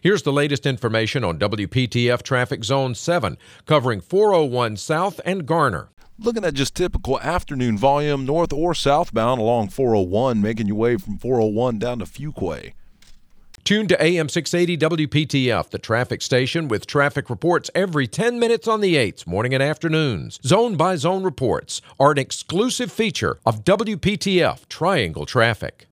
Here's the latest information on WPTF Traffic Zone 7, covering 401 South and Garner. Looking at just typical afternoon volume north or southbound along 401, making your way from 401 down to Fuquay. Tune to AM 680 WPTF, the traffic station with traffic reports every 10 minutes on the 8s, morning and afternoons. Zone by zone reports are an exclusive feature of WPTF Triangle Traffic.